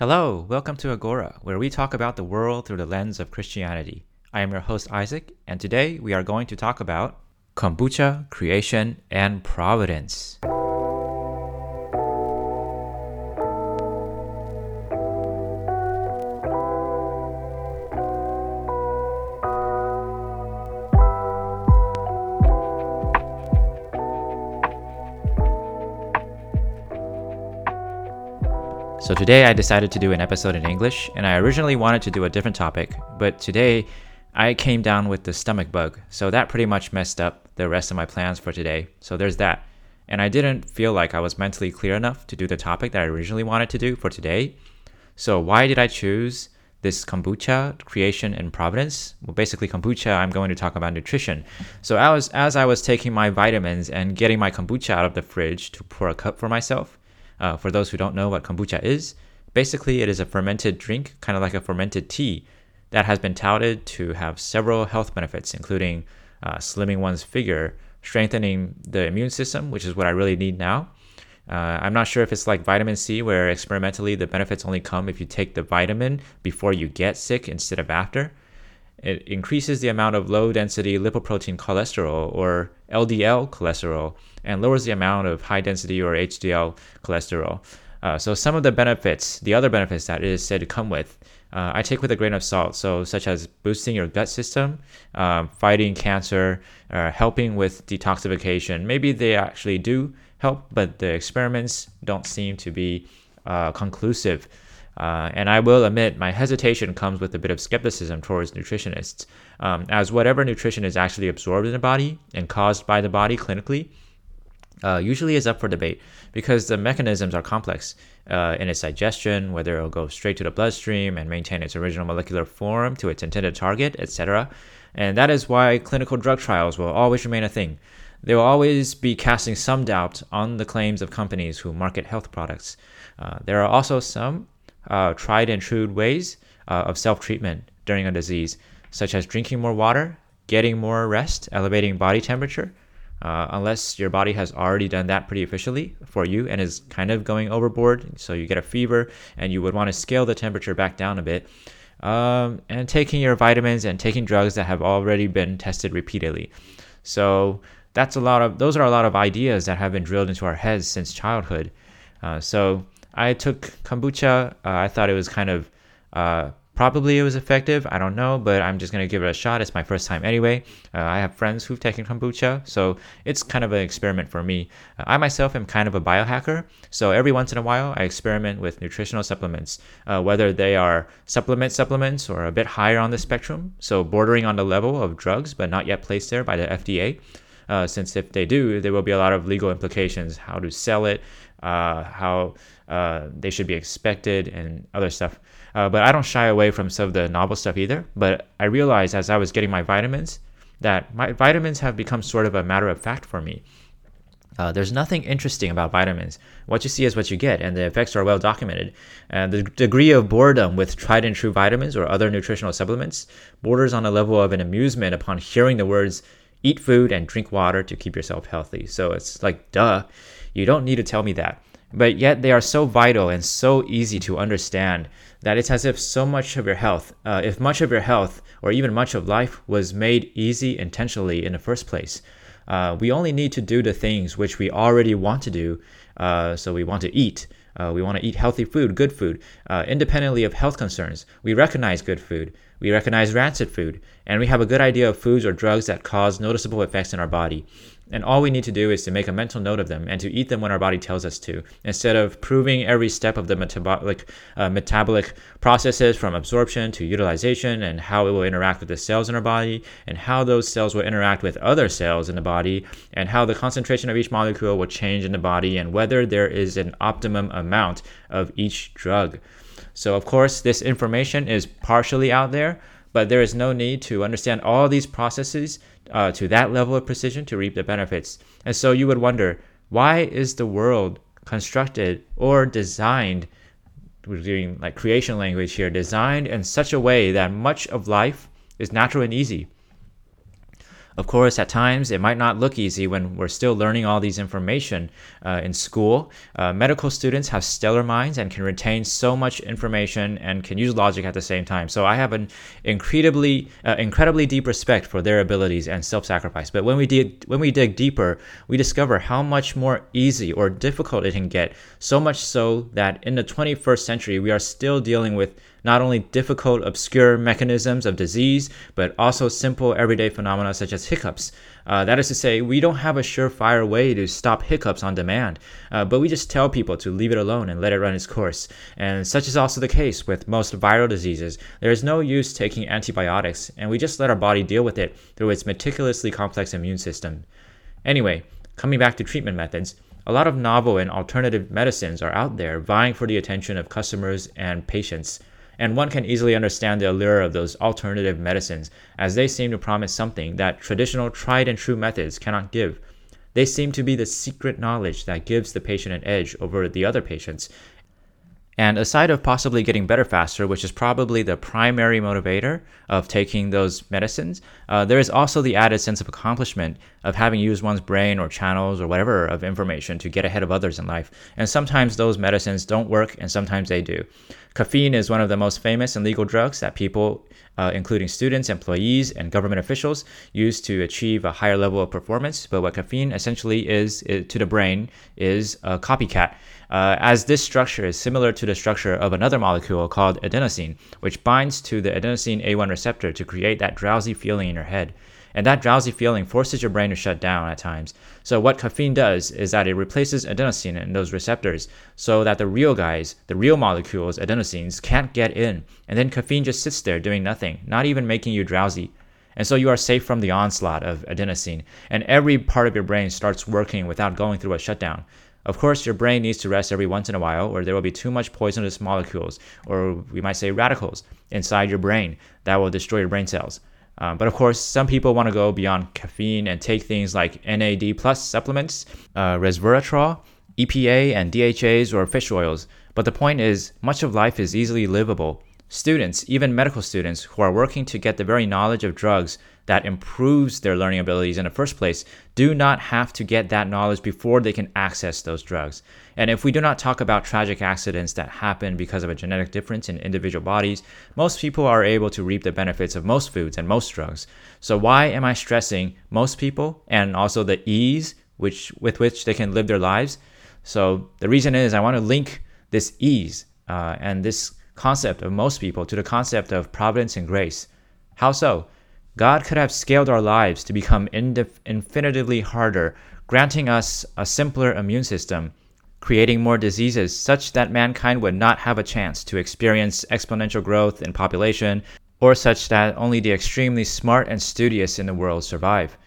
Hello, welcome to Agora, where we talk about the world through the lens of Christianity. I am your host, Isaac, and today we are going to talk about kombucha, creation, and providence. So today I decided to do an episode in English, and I originally wanted to do a different topic, but today I came down with the stomach bug, so that pretty much messed up the rest of my plans for today. So there's that. And I didn't feel like I was mentally clear enough to do the topic that I originally wanted to do for today. So why did I choose this kombucha creation and providence? Well, basically kombucha, I'm going to talk about nutrition. So as as I was taking my vitamins and getting my kombucha out of the fridge to pour a cup for myself, uh, for those who don't know what kombucha is, basically it is a fermented drink, kind of like a fermented tea, that has been touted to have several health benefits, including uh, slimming one's figure, strengthening the immune system, which is what I really need now. Uh, I'm not sure if it's like vitamin C, where experimentally the benefits only come if you take the vitamin before you get sick instead of after. It increases the amount of low density lipoprotein cholesterol or LDL cholesterol and lowers the amount of high density or HDL cholesterol. Uh, so some of the benefits, the other benefits that it is said to come with, uh, I take with a grain of salt. So such as boosting your gut system, um, fighting cancer, uh, helping with detoxification. Maybe they actually do help, but the experiments don't seem to be uh, conclusive. Uh, and I will admit, my hesitation comes with a bit of skepticism towards nutritionists, um, as whatever nutrition is actually absorbed in the body and caused by the body clinically uh, usually is up for debate because the mechanisms are complex uh, in its digestion, whether it'll go straight to the bloodstream and maintain its original molecular form to its intended target, etc. And that is why clinical drug trials will always remain a thing. They will always be casting some doubt on the claims of companies who market health products. Uh, there are also some uh, tried and true ways uh, of self treatment during a disease, such as drinking more water, getting more rest, elevating body temperature, uh, unless your body has already done that pretty efficiently for you and is kind of going overboard. So you get a fever and you would want to scale the temperature back down a bit. Um, and taking your vitamins and taking drugs that have already been tested repeatedly. So that's a lot of those are a lot of ideas that have been drilled into our heads since childhood. Uh, so I took kombucha. Uh, I thought it was kind of uh, Probably it was effective. I don't know, but I'm just gonna give it a shot. It's my first time anyway. Uh, I have friends who've taken kombucha, so it's kind of an experiment for me. Uh, I myself am kind of a biohacker, so every once in a while I experiment with nutritional supplements, uh, whether they are supplement supplements or a bit higher on the spectrum, so bordering on the level of drugs but not yet placed there by the FDA. Uh, since if they do, there will be a lot of legal implications, how to sell it, uh, how uh, they should be expected, and other stuff. Uh, but I don't shy away from some of the novel stuff either. But I realized as I was getting my vitamins that my vitamins have become sort of a matter of fact for me. Uh, there's nothing interesting about vitamins. What you see is what you get, and the effects are well documented. And the degree of boredom with tried and true vitamins or other nutritional supplements borders on a level of an amusement upon hearing the words eat food and drink water to keep yourself healthy. So it's like, duh, you don't need to tell me that. But yet they are so vital and so easy to understand that it's as if so much of your health, uh, if much of your health or even much of life was made easy intentionally in the first place. Uh, we only need to do the things which we already want to do. Uh, so we want to eat. Uh, we want to eat healthy food, good food, uh, independently of health concerns. We recognize good food. We recognize rancid food. And we have a good idea of foods or drugs that cause noticeable effects in our body. And all we need to do is to make a mental note of them and to eat them when our body tells us to, instead of proving every step of the metabolic, uh, metabolic processes from absorption to utilization and how it will interact with the cells in our body and how those cells will interact with other cells in the body and how the concentration of each molecule will change in the body and whether there is an optimum amount of each drug. So, of course, this information is partially out there, but there is no need to understand all these processes uh, to that level of precision to reap the benefits. And so you would wonder why is the world constructed or designed? We're doing like creation language here, designed in such a way that much of life is natural and easy. Of course, at times it might not look easy when we're still learning all these information uh, in school. Uh, medical students have stellar minds and can retain so much information and can use logic at the same time. So I have an incredibly, uh, incredibly deep respect for their abilities and self-sacrifice. But when we dig, when we dig deeper, we discover how much more easy or difficult it can get. So much so that in the 21st century, we are still dealing with not only difficult, obscure mechanisms of disease, but also simple everyday phenomena such as hiccups. Uh, that is to say, we don't have a surefire way to stop hiccups on demand, uh, but we just tell people to leave it alone and let it run its course. And such is also the case with most viral diseases. There is no use taking antibiotics, and we just let our body deal with it through its meticulously complex immune system. Anyway, coming back to treatment methods, a lot of novel and alternative medicines are out there vying for the attention of customers and patients and one can easily understand the allure of those alternative medicines, as they seem to promise something that traditional tried and true methods cannot give. They seem to be the secret knowledge that gives the patient an edge over the other patients, and aside of possibly getting better faster, which is probably the primary motivator of taking those medicines, uh, there is also the added sense of accomplishment of having used one's brain or channels or whatever of information to get ahead of others in life. And sometimes those medicines don't work, and sometimes they do. Caffeine is one of the most famous and legal drugs that people, uh, including students, employees, and government officials, used to achieve a higher level of performance. But what caffeine essentially is, is to the brain is a copycat uh, as this structure is similar to the structure of another molecule called adenosine, which binds to the adenosine A1 receptor to create that drowsy feeling in your head. And that drowsy feeling forces your brain to shut down at times. So, what caffeine does is that it replaces adenosine in those receptors so that the real guys, the real molecules, adenosines, can't get in. And then caffeine just sits there doing nothing, not even making you drowsy. And so you are safe from the onslaught of adenosine, and every part of your brain starts working without going through a shutdown. Of course, your brain needs to rest every once in a while, or there will be too much poisonous molecules, or we might say radicals, inside your brain that will destroy your brain cells. Um, but of course, some people want to go beyond caffeine and take things like NAD plus supplements, uh, resveratrol, EPA, and DHAs or fish oils. But the point is, much of life is easily livable. Students, even medical students, who are working to get the very knowledge of drugs that improves their learning abilities in the first place do not have to get that knowledge before they can access those drugs. And if we do not talk about tragic accidents that happen because of a genetic difference in individual bodies, most people are able to reap the benefits of most foods and most drugs. So why am I stressing most people and also the ease which with which they can live their lives? So the reason is I want to link this ease uh, and this concept of most people to the concept of providence and grace. How so? God could have scaled our lives to become infinitively harder, granting us a simpler immune system, creating more diseases such that mankind would not have a chance to experience exponential growth in population, or such that only the extremely smart and studious in the world survive.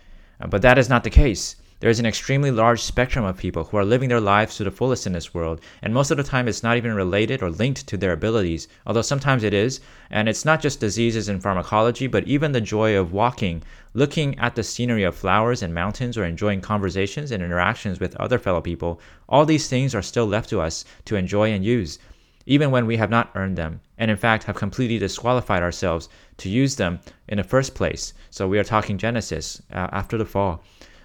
But that is not the case. There is an extremely large spectrum of people who are living their lives to the fullest in this world, and most of the time it's not even related or linked to their abilities, although sometimes it is. And it's not just diseases and pharmacology, but even the joy of walking, looking at the scenery of flowers and mountains, or enjoying conversations and interactions with other fellow people. All these things are still left to us to enjoy and use even when we have not earned them, and in fact have completely disqualified ourselves to use them in the first place. So we are talking Genesis uh, after the fall.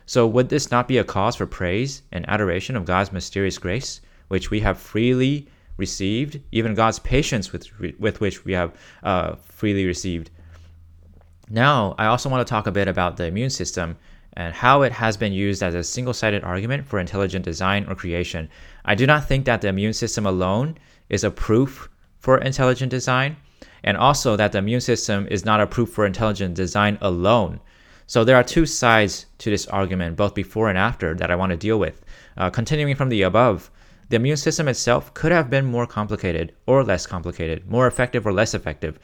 So, would this not be a cause for praise and adoration of God's mysterious grace, which we have freely received, even God's patience with, with which we have uh, freely received? Now, I also want to talk a bit about the immune system and how it has been used as a single sided argument for intelligent design or creation. I do not think that the immune system alone is a proof for intelligent design, and also that the immune system is not a proof for intelligent design alone. So there are two sides to this argument, both before and after, that I want to deal with. Uh, continuing from the above, the immune system itself could have been more complicated or less complicated, more effective or less effective.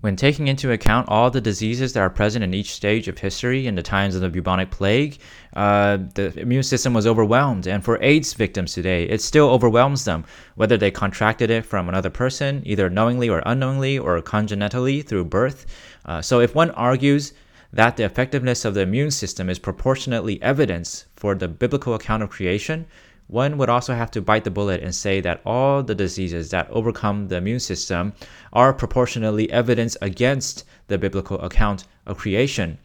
When taking into account all the diseases that are present in each stage of history in the times of the bubonic plague, uh, the immune system was overwhelmed. And for AIDS victims today, it still overwhelms them, whether they contracted it from another person, either knowingly or unknowingly, or congenitally through birth. Uh, so if one argues that the effectiveness of the immune system is proportionately evidence for the biblical account of creation, one would also have to bite the bullet and say that all the diseases that overcome the immune system are proportionally evidence against the biblical account of creation.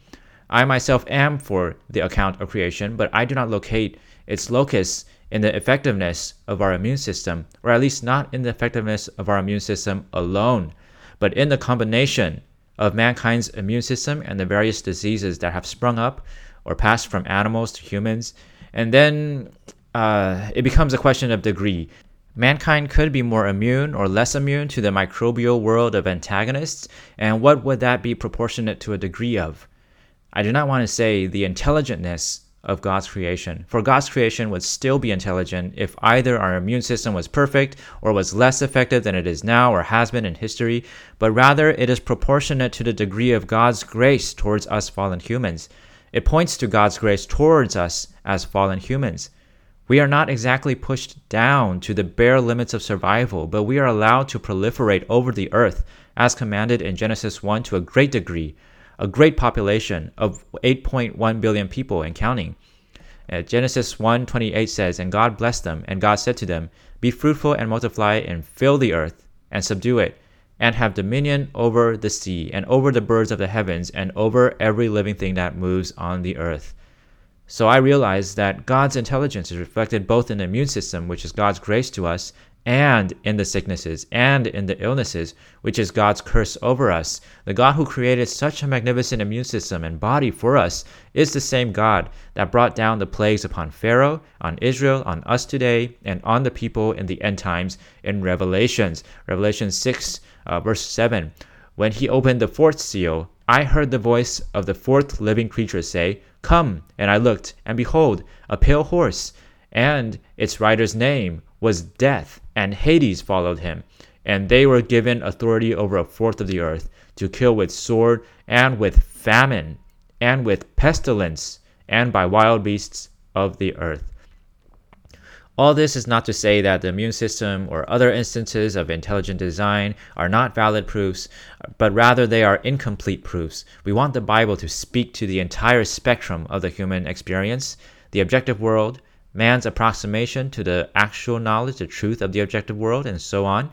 I myself am for the account of creation, but I do not locate its locus in the effectiveness of our immune system, or at least not in the effectiveness of our immune system alone, but in the combination of mankind's immune system and the various diseases that have sprung up or passed from animals to humans. And then uh, it becomes a question of degree. Mankind could be more immune or less immune to the microbial world of antagonists, and what would that be proportionate to a degree of? I do not want to say the intelligentness of God's creation. For God's creation would still be intelligent if either our immune system was perfect or was less effective than it is now or has been in history, but rather it is proportionate to the degree of God's grace towards us fallen humans. It points to God's grace towards us as fallen humans. We are not exactly pushed down to the bare limits of survival, but we are allowed to proliferate over the earth as commanded in Genesis 1 to a great degree a great population of 8.1 billion people and counting. Uh, Genesis 1:28 says, "And God blessed them, and God said to them, Be fruitful and multiply and fill the earth and subdue it, and have dominion over the sea and over the birds of the heavens and over every living thing that moves on the earth." So I realize that God's intelligence is reflected both in the immune system, which is God's grace to us, and in the sicknesses and in the illnesses, which is God's curse over us. The God who created such a magnificent immune system and body for us is the same God that brought down the plagues upon Pharaoh, on Israel, on us today, and on the people in the end times in Revelations. Revelation 6, uh, verse 7. When he opened the fourth seal, I heard the voice of the fourth living creature say, Come! And I looked, and behold, a pale horse, and its rider's name was Death and Hades followed him, and they were given authority over a fourth of the earth to kill with sword and with famine and with pestilence and by wild beasts of the earth. All this is not to say that the immune system or other instances of intelligent design are not valid proofs, but rather they are incomplete proofs. We want the Bible to speak to the entire spectrum of the human experience, the objective world, man's approximation to the actual knowledge, the truth of the objective world, and so on.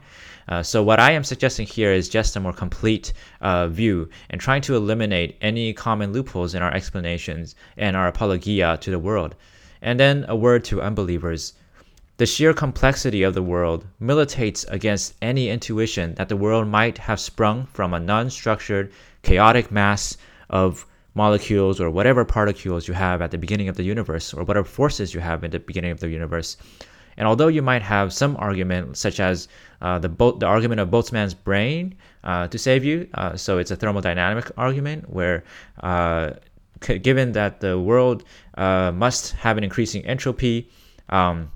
Uh, so, what I am suggesting here is just a more complete uh, view and trying to eliminate any common loopholes in our explanations and our apologia to the world. And then a word to unbelievers. The sheer complexity of the world militates against any intuition that the world might have sprung from a non structured, chaotic mass of molecules or whatever particles you have at the beginning of the universe or whatever forces you have in the beginning of the universe. And although you might have some argument, such as uh, the the argument of Boltzmann's brain uh, to save you, uh, so it's a thermodynamic argument where, uh, c- given that the world uh, must have an increasing entropy, um,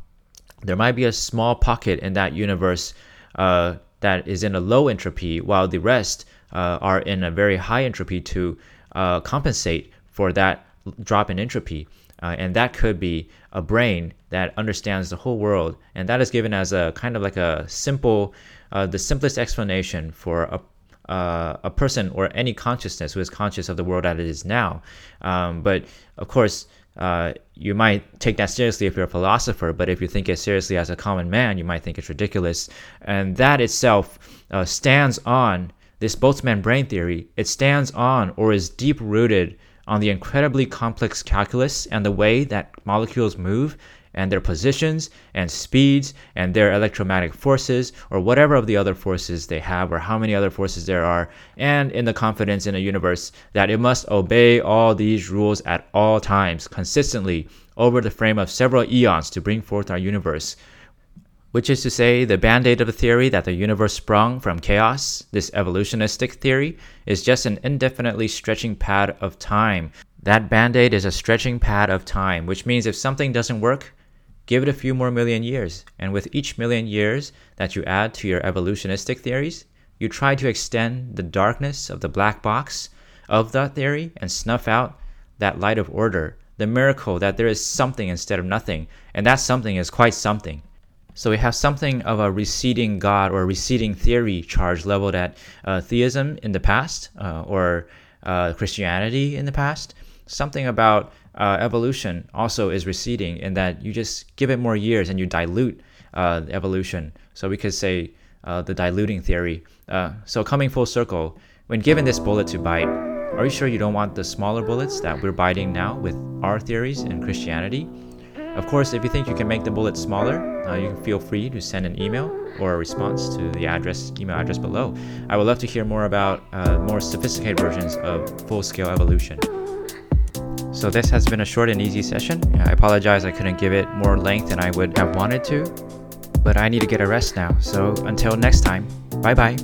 there might be a small pocket in that universe uh, that is in a low entropy, while the rest are in a very high entropy to uh, compensate for that drop in entropy. Uh, and that could be a brain that understands the whole world. And that is given as a kind of like a simple, uh, the simplest explanation for a uh, a person or any consciousness who is conscious of the world as it is now. Um, but of course, uh, you might take that seriously if you're a philosopher, but if you think it seriously as a common man, you might think it's ridiculous. And that itself uh, stands on this Boltzmann brain theory, it stands on or is deep rooted on the incredibly complex calculus and the way that molecules move and their positions and speeds and their electromagnetic forces or whatever of the other forces they have or how many other forces there are and in the confidence in a universe that it must obey all these rules at all times consistently over the frame of several eons to bring forth our universe which is to say, the band aid of the theory that the universe sprung from chaos, this evolutionistic theory, is just an indefinitely stretching pad of time. That band aid is a stretching pad of time, which means if something doesn't work, give it a few more million years. And with each million years that you add to your evolutionistic theories, you try to extend the darkness of the black box of that theory and snuff out that light of order, the miracle that there is something instead of nothing, and that something is quite something. So we have something of a receding God or receding theory charge leveled at uh, theism in the past uh, or uh, Christianity in the past. Something about uh, evolution also is receding in that you just give it more years and you dilute uh, evolution. So we could say uh, the diluting theory. so coming full circle, when given this bullet to bite, Are you sure you don't want the smaller bullets that we're biting now with our theories in Christianity? Of course, if you think you can make the bullets smaller, uh, you can feel free to send an email or a response to the address email address below. I would love to hear more about uh, more sophisticated versions of full-scale evolution. So this has been a short and easy session. I apologize I couldn't give it more length than I would have wanted to, but I need to get a rest now. So until next time, bye bye.